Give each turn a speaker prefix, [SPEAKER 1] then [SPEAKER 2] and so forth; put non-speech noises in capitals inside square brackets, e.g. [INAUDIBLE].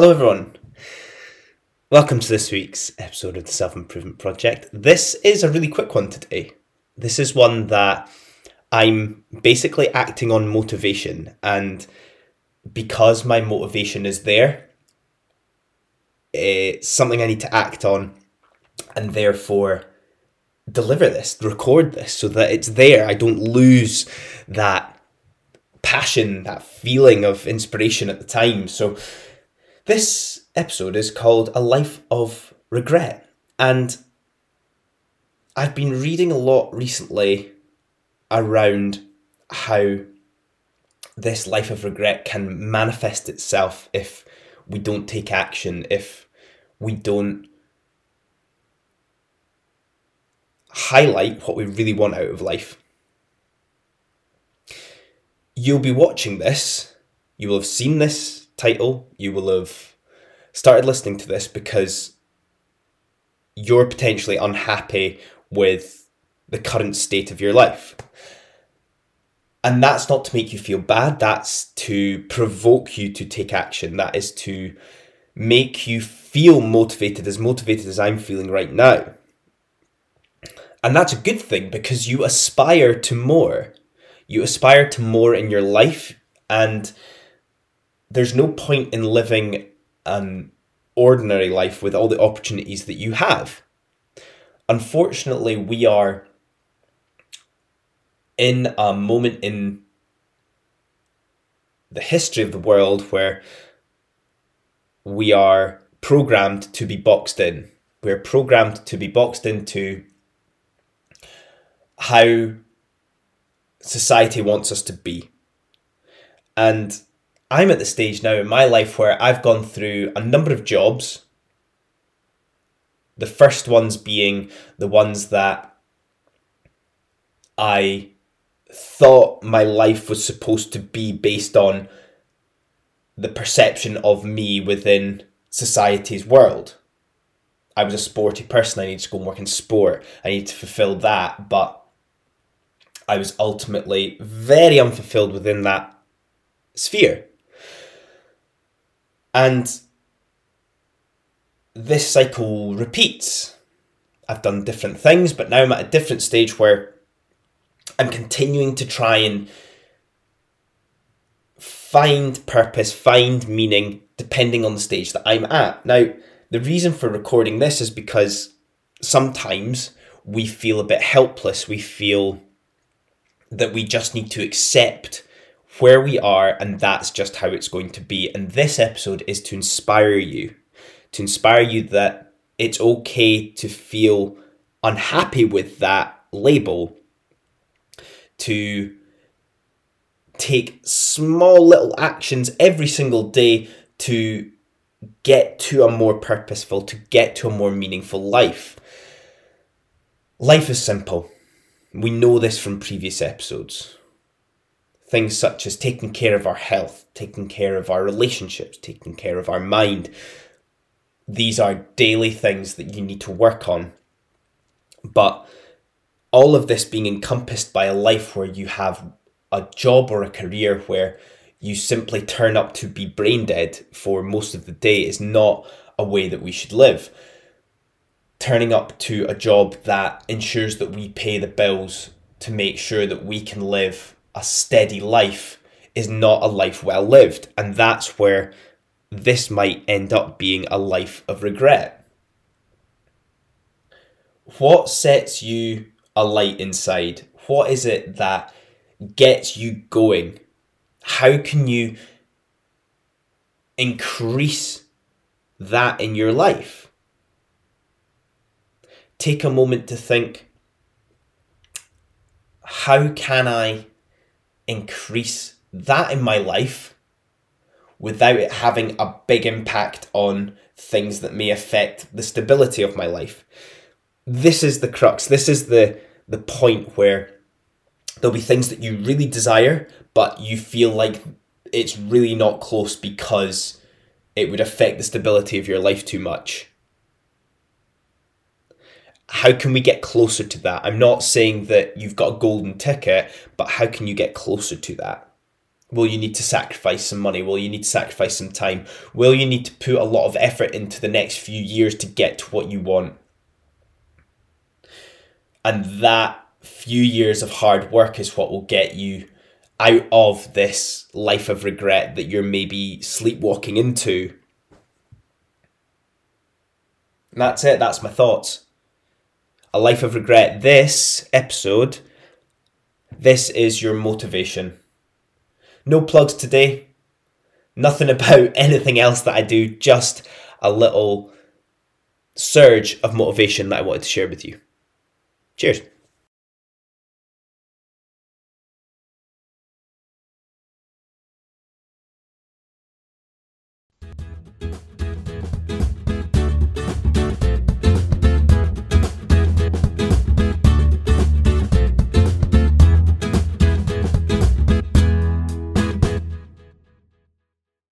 [SPEAKER 1] Hello, everyone. Welcome to this week's episode of the Self Improvement Project. This is a really quick one today. This is one that I'm basically acting on motivation, and because my motivation is there, it's something I need to act on, and therefore deliver this, record this, so that it's there. I don't lose that passion, that feeling of inspiration at the time. So, this episode is called A Life of Regret. And I've been reading a lot recently around how this life of regret can manifest itself if we don't take action, if we don't highlight what we really want out of life. You'll be watching this, you will have seen this title, you will have started listening to this because you're potentially unhappy with the current state of your life. And that's not to make you feel bad, that's to provoke you to take action. That is to make you feel motivated, as motivated as I'm feeling right now. And that's a good thing because you aspire to more. You aspire to more in your life, and there's no point in living an ordinary life with all the opportunities that you have. Unfortunately, we are in a moment in the history of the world where we are programmed to be boxed in. We're programmed to be boxed into how society wants us to be. And I'm at the stage now in my life where I've gone through a number of jobs. The first ones being the ones that I thought my life was supposed to be based on the perception of me within society's world. I was a sporty person, I needed to go and work in sport, I needed to fulfill that, but I was ultimately very unfulfilled within that sphere. And this cycle repeats. I've done different things, but now I'm at a different stage where I'm continuing to try and find purpose, find meaning, depending on the stage that I'm at. Now, the reason for recording this is because sometimes we feel a bit helpless. We feel that we just need to accept where we are, and that's just how it's going to be. And this episode is to inspire you, to inspire you that it's okay to feel unhappy with that label, to take small little actions every single day to get to a more purposeful, to get to a more meaningful life. Life is simple. We know this from previous episodes things such as taking care of our health, taking care of our relationships, taking care of our mind. These are daily things that you need to work on. But all of this being encompassed by a life where you have a job or a career where you simply turn up to be brain dead for most of the day is not a way that we should live. Turning up to a job that ensures that we pay the bills to make sure that we can live a steady life is not a life well lived. And that's where this might end up being a life of regret. What sets you alight inside? What is it that gets you going? How can you increase that in your life? Take a moment to think how can I increase that in my life without it having a big impact on things that may affect the stability of my life. This is the crux. This is the the point where there'll be things that you really desire, but you feel like it's really not close because it would affect the stability of your life too much how can we get closer to that? I'm not saying that you've got a golden ticket, but how can you get closer to that? Will you need to sacrifice some money? Will you need to sacrifice some time? Will you need to put a lot of effort into the next few years to get to what you want? And that few years of hard work is what will get you out of this life of regret that you're maybe sleepwalking into. And that's it, that's my thoughts. A life of regret. This episode, this is your motivation. No plugs today. Nothing [LAUGHS] about anything else that I do, just a little surge of motivation that I wanted to share with you. Cheers.